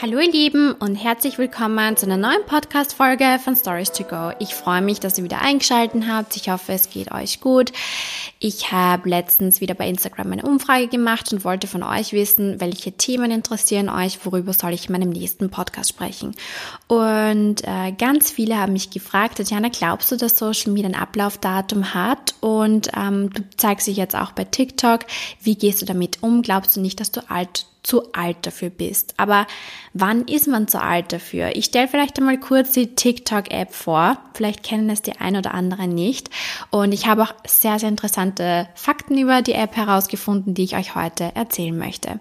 Hallo ihr Lieben und herzlich willkommen zu einer neuen Podcast-Folge von Stories to Go. Ich freue mich, dass ihr wieder eingeschaltet habt. Ich hoffe, es geht euch gut. Ich habe letztens wieder bei Instagram eine Umfrage gemacht und wollte von euch wissen, welche Themen interessieren euch, worüber soll ich in meinem nächsten Podcast sprechen. Und äh, ganz viele haben mich gefragt, Tatjana, glaubst du, dass Social Media ein Ablaufdatum hat? Und ähm, du zeigst dich jetzt auch bei TikTok. Wie gehst du damit um? Glaubst du nicht, dass du alt zu alt dafür bist. Aber wann ist man zu alt dafür? Ich stelle vielleicht einmal kurz die TikTok-App vor. Vielleicht kennen es die ein oder anderen nicht. Und ich habe auch sehr, sehr interessante Fakten über die App herausgefunden, die ich euch heute erzählen möchte.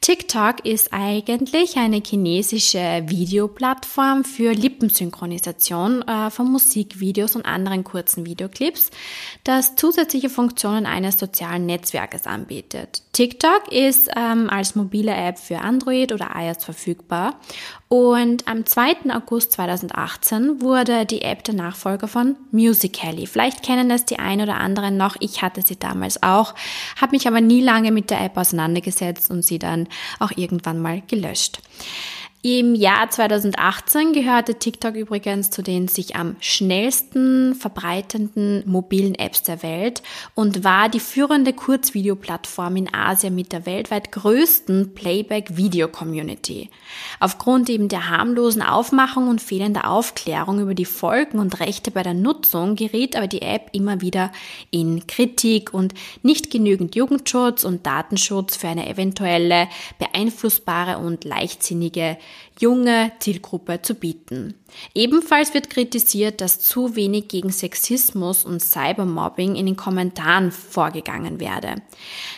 TikTok ist eigentlich eine chinesische Videoplattform für Lippensynchronisation äh, von Musikvideos und anderen kurzen Videoclips, das zusätzliche Funktionen eines sozialen Netzwerkes anbietet. TikTok ist ähm, als mobile App für Android oder iOS verfügbar und am 2. August 2018 wurde die App der Nachfolger von Musical.ly. Vielleicht kennen es die ein oder anderen noch. Ich hatte sie damals auch, habe mich aber nie lange mit der App auseinandergesetzt und sie dann auch irgendwann mal gelöscht. Im Jahr 2018 gehörte TikTok übrigens zu den sich am schnellsten verbreitenden mobilen Apps der Welt und war die führende Kurzvideoplattform in Asien mit der weltweit größten Playback-Video-Community. Aufgrund eben der harmlosen Aufmachung und fehlender Aufklärung über die Folgen und Rechte bei der Nutzung geriet aber die App immer wieder in Kritik und nicht genügend Jugendschutz und Datenschutz für eine eventuelle beeinflussbare und leichtsinnige junge Zielgruppe zu bieten. Ebenfalls wird kritisiert, dass zu wenig gegen Sexismus und Cybermobbing in den Kommentaren vorgegangen werde.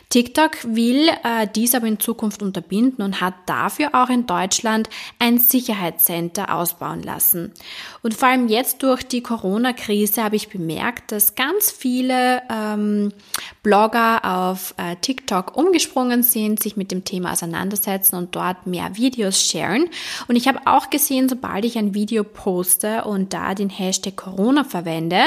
TikTok will äh, dies aber in Zukunft unterbinden und hat dafür auch in Deutschland ein Sicherheitscenter ausbauen lassen. Und vor allem jetzt durch die Corona-Krise habe ich bemerkt, dass ganz viele ähm, Blogger auf äh, TikTok umgesprungen sind, sich mit dem Thema auseinandersetzen und dort mehr Videos sharen. Und ich habe auch gesehen, sobald ich ein Video poste und da den Hashtag Corona verwende,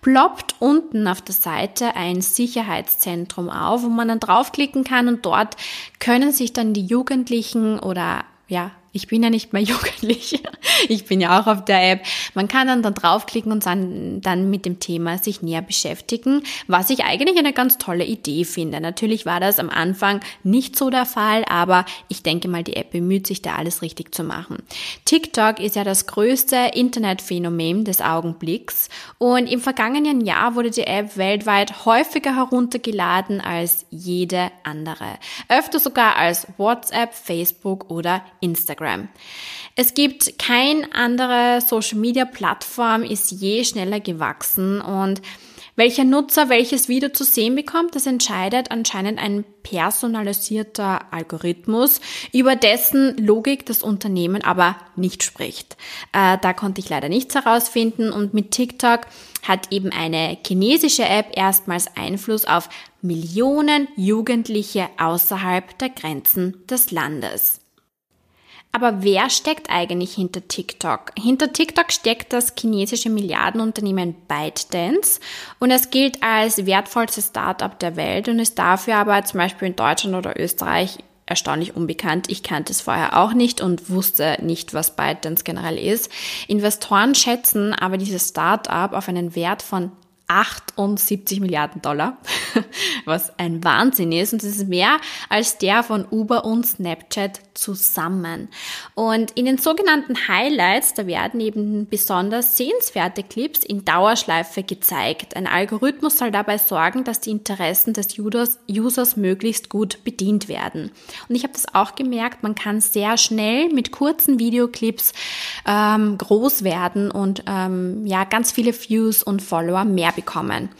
ploppt unten auf der Seite ein Sicherheitszentrum auf, wo man dann draufklicken kann und dort können sich dann die Jugendlichen oder ja, ich bin ja nicht mehr jugendlich. Ich bin ja auch auf der App. Man kann dann da draufklicken und dann, dann mit dem Thema sich näher beschäftigen, was ich eigentlich eine ganz tolle Idee finde. Natürlich war das am Anfang nicht so der Fall, aber ich denke mal, die App bemüht sich da alles richtig zu machen. TikTok ist ja das größte Internetphänomen des Augenblicks und im vergangenen Jahr wurde die App weltweit häufiger heruntergeladen als jede andere. Öfter sogar als WhatsApp, Facebook oder Instagram. Instagram. Es gibt kein andere Social Media Plattform ist je schneller gewachsen und welcher Nutzer welches Video zu sehen bekommt, das entscheidet anscheinend ein personalisierter Algorithmus, über dessen Logik das Unternehmen aber nicht spricht. Äh, da konnte ich leider nichts herausfinden und mit TikTok hat eben eine chinesische App erstmals Einfluss auf Millionen Jugendliche außerhalb der Grenzen des Landes. Aber wer steckt eigentlich hinter TikTok? Hinter TikTok steckt das chinesische Milliardenunternehmen ByteDance und es gilt als wertvollstes Startup der Welt und ist dafür aber zum Beispiel in Deutschland oder Österreich erstaunlich unbekannt. Ich kannte es vorher auch nicht und wusste nicht, was ByteDance generell ist. Investoren schätzen aber dieses Startup auf einen Wert von 78 Milliarden Dollar, was ein Wahnsinn ist. Und das ist mehr als der von Uber und Snapchat zusammen. Und in den sogenannten Highlights, da werden eben besonders sehenswerte Clips in Dauerschleife gezeigt. Ein Algorithmus soll dabei sorgen, dass die Interessen des Users, möglichst gut bedient werden. Und ich habe das auch gemerkt, man kann sehr schnell mit kurzen Videoclips ähm, groß werden und ähm, ja ganz viele Views und Follower mehr bekommen.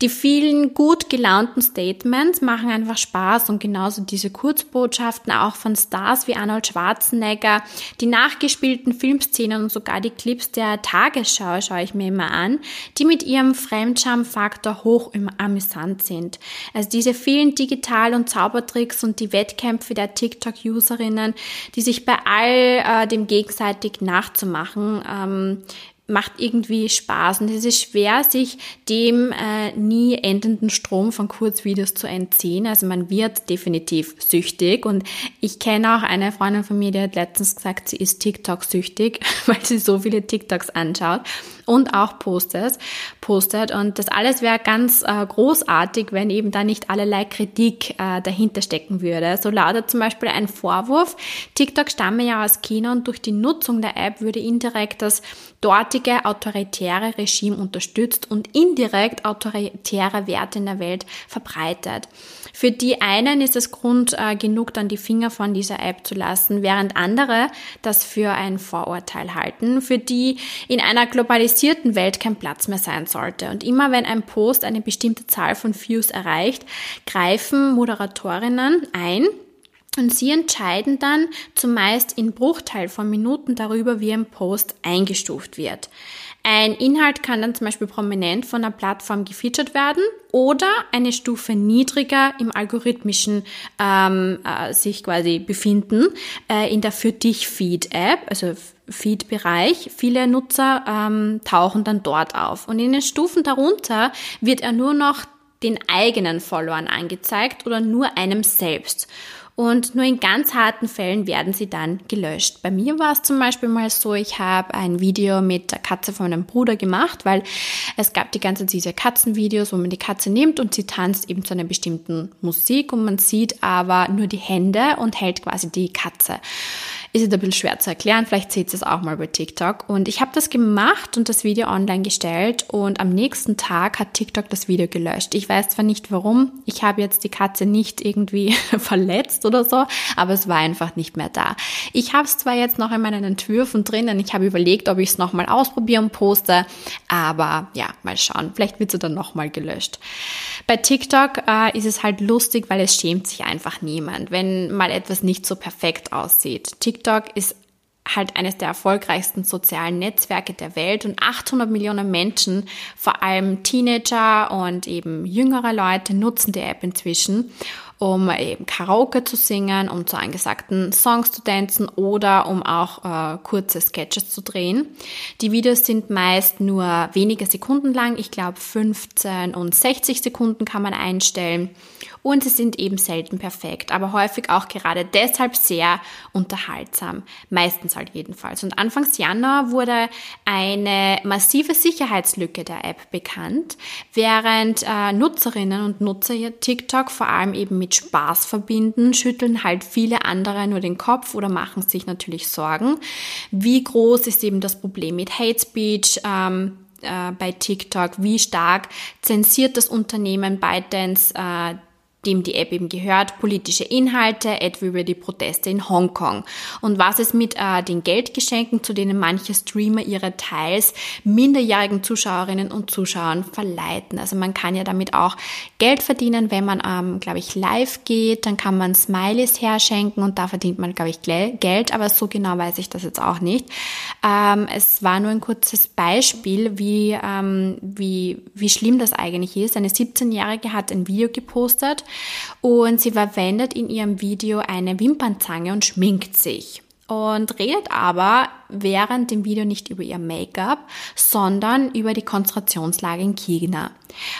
Die vielen gut gelaunten Statements machen einfach Spaß und genauso diese Kurzbotschaften auch von Stars wie Arnold Schwarzenegger, die nachgespielten Filmszenen und sogar die Clips der Tagesschau schaue ich mir immer an, die mit ihrem Fremdscham-Faktor hoch amüsant sind. Also diese vielen Digital- und Zaubertricks und die Wettkämpfe der TikTok-Userinnen, die sich bei all äh, dem gegenseitig nachzumachen, ähm, macht irgendwie Spaß. Und es ist schwer, sich dem äh, nie endenden Strom von Kurzvideos zu entziehen. Also man wird definitiv süchtig. Und ich kenne auch eine Freundin von mir, die hat letztens gesagt, sie ist TikTok-süchtig, weil sie so viele TikToks anschaut und auch postet, postet. Und das alles wäre ganz äh, großartig, wenn eben da nicht allerlei Kritik äh, dahinter stecken würde. So lautet zum Beispiel ein Vorwurf, TikTok stamme ja aus China und durch die Nutzung der App würde indirekt das dortige autoritäre Regime unterstützt und indirekt autoritäre Werte in der Welt verbreitet. Für die einen ist es Grund äh, genug, dann die Finger von dieser App zu lassen, während andere das für ein Vorurteil halten, für die in einer globalisierten Welt kein Platz mehr sein sollte. Und immer wenn ein Post eine bestimmte Zahl von Views erreicht, greifen Moderatorinnen ein und sie entscheiden dann zumeist in Bruchteil von Minuten darüber, wie ein Post eingestuft wird. Ein Inhalt kann dann zum Beispiel prominent von einer Plattform gefeatured werden oder eine Stufe niedriger im algorithmischen ähm, äh, sich quasi befinden äh, in der Für dich Feed App, also Feed-Bereich. Viele Nutzer ähm, tauchen dann dort auf und in den Stufen darunter wird er nur noch den eigenen Followern angezeigt oder nur einem selbst und nur in ganz harten Fällen werden sie dann gelöscht. Bei mir war es zum Beispiel mal so, ich habe ein Video mit der Katze von meinem Bruder gemacht, weil es gab die ganze Zeit diese Katzenvideos, wo man die Katze nimmt und sie tanzt eben zu einer bestimmten Musik und man sieht aber nur die Hände und hält quasi die Katze ist jetzt ein bisschen schwer zu erklären. Vielleicht seht ihr es auch mal bei TikTok. Und ich habe das gemacht und das Video online gestellt und am nächsten Tag hat TikTok das Video gelöscht. Ich weiß zwar nicht warum. Ich habe jetzt die Katze nicht irgendwie verletzt oder so, aber es war einfach nicht mehr da. Ich habe es zwar jetzt noch in meinen Entwürfen drinnen. Ich habe überlegt, ob ich es nochmal ausprobieren poste, aber ja, mal schauen. Vielleicht wird es dann nochmal gelöscht. Bei TikTok äh, ist es halt lustig, weil es schämt sich einfach niemand, wenn mal etwas nicht so perfekt aussieht. TikTok ist halt eines der erfolgreichsten sozialen Netzwerke der Welt und 800 Millionen Menschen, vor allem Teenager und eben jüngere Leute, nutzen die App inzwischen um eben Karaoke zu singen, um zu angesagten Songs zu tanzen oder um auch äh, kurze Sketches zu drehen. Die Videos sind meist nur wenige Sekunden lang, ich glaube 15 und 60 Sekunden kann man einstellen und sie sind eben selten perfekt, aber häufig auch gerade deshalb sehr unterhaltsam. Meistens halt jedenfalls. Und Anfangs Januar wurde eine massive Sicherheitslücke der App bekannt, während äh, Nutzerinnen und Nutzer TikTok vor allem eben mit Spaß verbinden, schütteln halt viele andere nur den Kopf oder machen sich natürlich Sorgen. Wie groß ist eben das Problem mit Hate Speech? Ähm, äh, bei TikTok, wie stark zensiert das Unternehmen ByteDance äh, dem die App eben gehört, politische Inhalte, etwa über die Proteste in Hongkong. Und was es mit äh, den Geldgeschenken, zu denen manche Streamer ihre teils minderjährigen Zuschauerinnen und Zuschauern verleiten. Also man kann ja damit auch Geld verdienen, wenn man, ähm, glaube ich, live geht, dann kann man Smileys herschenken und da verdient man, glaube ich, Geld, aber so genau weiß ich das jetzt auch nicht. Ähm, es war nur ein kurzes Beispiel, wie, ähm, wie, wie schlimm das eigentlich ist. Eine 17-Jährige hat ein Video gepostet, und sie verwendet in ihrem Video eine Wimpernzange und schminkt sich und redet aber während dem Video nicht über ihr Make-up, sondern über die Konzentrationslage in China.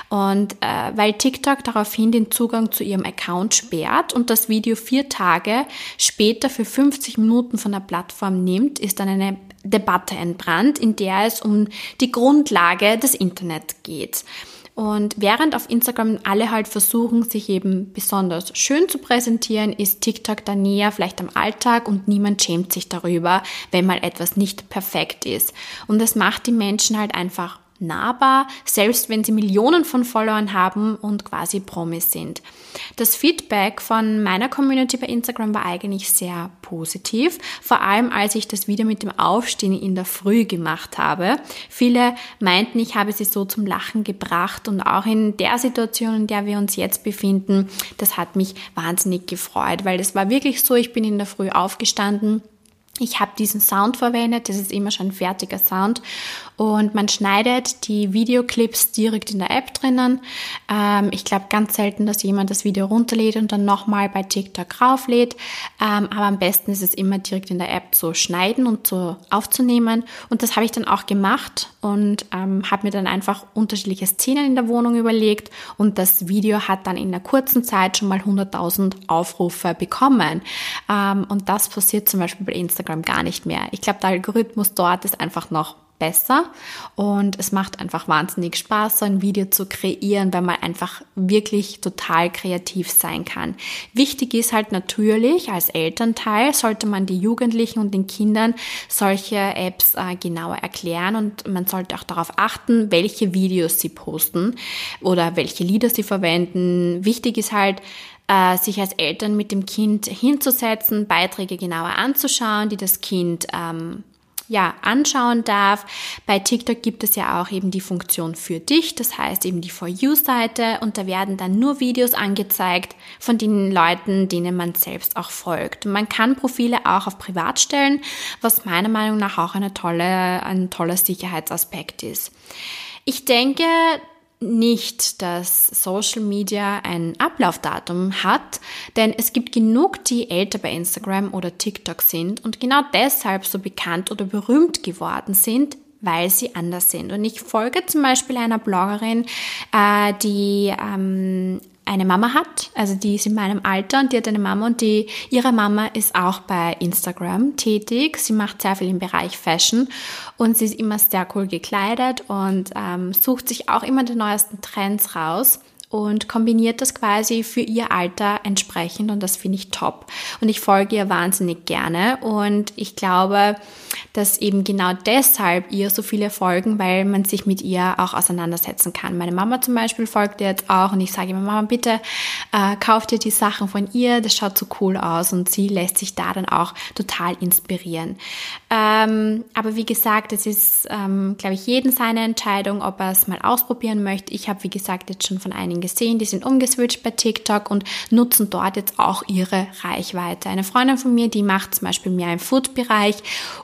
Und äh, weil TikTok daraufhin den Zugang zu ihrem Account sperrt und das Video vier Tage später für 50 Minuten von der Plattform nimmt, ist dann eine Debatte entbrannt, in der es um die Grundlage des Internet geht. Und während auf Instagram alle halt versuchen, sich eben besonders schön zu präsentieren, ist TikTok da näher vielleicht am Alltag und niemand schämt sich darüber, wenn mal etwas nicht perfekt ist. Und das macht die Menschen halt einfach nahbar, selbst wenn sie Millionen von Followern haben und quasi Promis sind. Das Feedback von meiner Community bei Instagram war eigentlich sehr positiv, vor allem als ich das Video mit dem Aufstehen in der Früh gemacht habe. Viele meinten, ich habe sie so zum Lachen gebracht und auch in der Situation, in der wir uns jetzt befinden, das hat mich wahnsinnig gefreut, weil es war wirklich so, ich bin in der Früh aufgestanden ich habe diesen Sound verwendet, das ist immer schon fertiger Sound und man schneidet die Videoclips direkt in der App drinnen. Ähm, ich glaube ganz selten, dass jemand das Video runterlädt und dann nochmal bei TikTok rauflädt. Ähm, aber am besten ist es immer direkt in der App zu schneiden und zu aufzunehmen. Und das habe ich dann auch gemacht und ähm, habe mir dann einfach unterschiedliche Szenen in der Wohnung überlegt und das Video hat dann in einer kurzen Zeit schon mal 100.000 Aufrufe bekommen. Ähm, und das passiert zum Beispiel bei Instagram gar nicht mehr. Ich glaube, der Algorithmus dort ist einfach noch besser und es macht einfach wahnsinnig Spaß, so ein Video zu kreieren, weil man einfach wirklich total kreativ sein kann. Wichtig ist halt natürlich, als Elternteil sollte man die Jugendlichen und den Kindern solche Apps äh, genauer erklären und man sollte auch darauf achten, welche Videos sie posten oder welche Lieder sie verwenden. Wichtig ist halt, äh, sich als Eltern mit dem Kind hinzusetzen, Beiträge genauer anzuschauen, die das Kind ähm, ja, anschauen darf. Bei TikTok gibt es ja auch eben die Funktion für dich, das heißt eben die For You-Seite und da werden dann nur Videos angezeigt von den Leuten, denen man selbst auch folgt. man kann Profile auch auf Privat stellen, was meiner Meinung nach auch eine tolle, ein toller Sicherheitsaspekt ist. Ich denke, nicht, dass Social Media ein Ablaufdatum hat, denn es gibt genug, die älter bei Instagram oder TikTok sind und genau deshalb so bekannt oder berühmt geworden sind, weil sie anders sind. Und ich folge zum Beispiel einer Bloggerin, äh, die ähm, eine Mama hat, also die ist in meinem Alter und die hat eine Mama und die, ihre Mama ist auch bei Instagram tätig. Sie macht sehr viel im Bereich Fashion und sie ist immer sehr cool gekleidet und ähm, sucht sich auch immer die neuesten Trends raus und kombiniert das quasi für ihr Alter entsprechend und das finde ich top. Und ich folge ihr wahnsinnig gerne und ich glaube, dass eben genau deshalb ihr so viele folgen, weil man sich mit ihr auch auseinandersetzen kann. Meine Mama zum Beispiel folgt ihr jetzt auch und ich sage immer, Mama, bitte äh, kauft dir die Sachen von ihr, das schaut so cool aus und sie lässt sich da dann auch total inspirieren. Ähm, aber wie gesagt, es ist, ähm, glaube ich, jeden seine Entscheidung, ob er es mal ausprobieren möchte. Ich habe, wie gesagt, jetzt schon von einigen gesehen, die sind umgeswitcht bei TikTok und nutzen dort jetzt auch ihre Reichweite. Eine Freundin von mir, die macht zum Beispiel mehr im Food-Bereich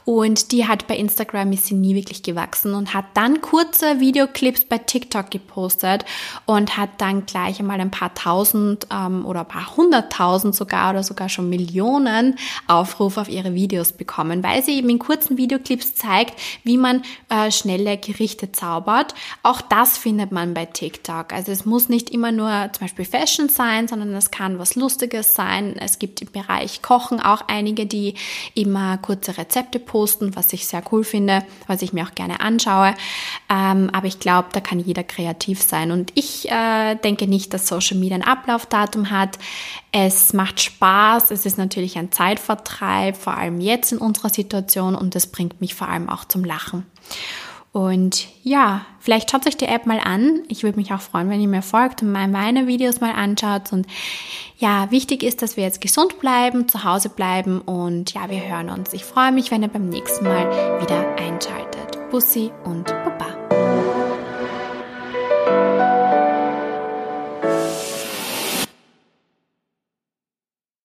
und die hat bei Instagram ist sie nie wirklich gewachsen und hat dann kurze Videoclips bei TikTok gepostet und hat dann gleich einmal ein paar tausend ähm, oder ein paar hunderttausend sogar oder sogar schon Millionen Aufrufe auf ihre Videos bekommen, weil sie eben in kurzen Videoclips zeigt, wie man äh, schnelle Gerichte zaubert. Auch das findet man bei TikTok. Also es muss nicht immer nur zum Beispiel Fashion sein, sondern es kann was Lustiges sein. Es gibt im Bereich Kochen auch einige, die immer kurze Rezepte posten, was ich sehr cool finde, was ich mir auch gerne anschaue. Ähm, aber ich glaube, da kann jeder kreativ sein. Und ich äh, denke nicht, dass Social Media ein Ablaufdatum hat. Es macht Spaß, es ist natürlich ein Zeitvertreib, vor allem jetzt in unserer Situation und es bringt mich vor allem auch zum Lachen. Und ja, vielleicht schaut euch die App mal an. Ich würde mich auch freuen, wenn ihr mir folgt und mal meine Videos mal anschaut. Und ja, wichtig ist, dass wir jetzt gesund bleiben, zu Hause bleiben und ja, wir hören uns. Ich freue mich, wenn ihr beim nächsten Mal wieder einschaltet. Bussi und Baba.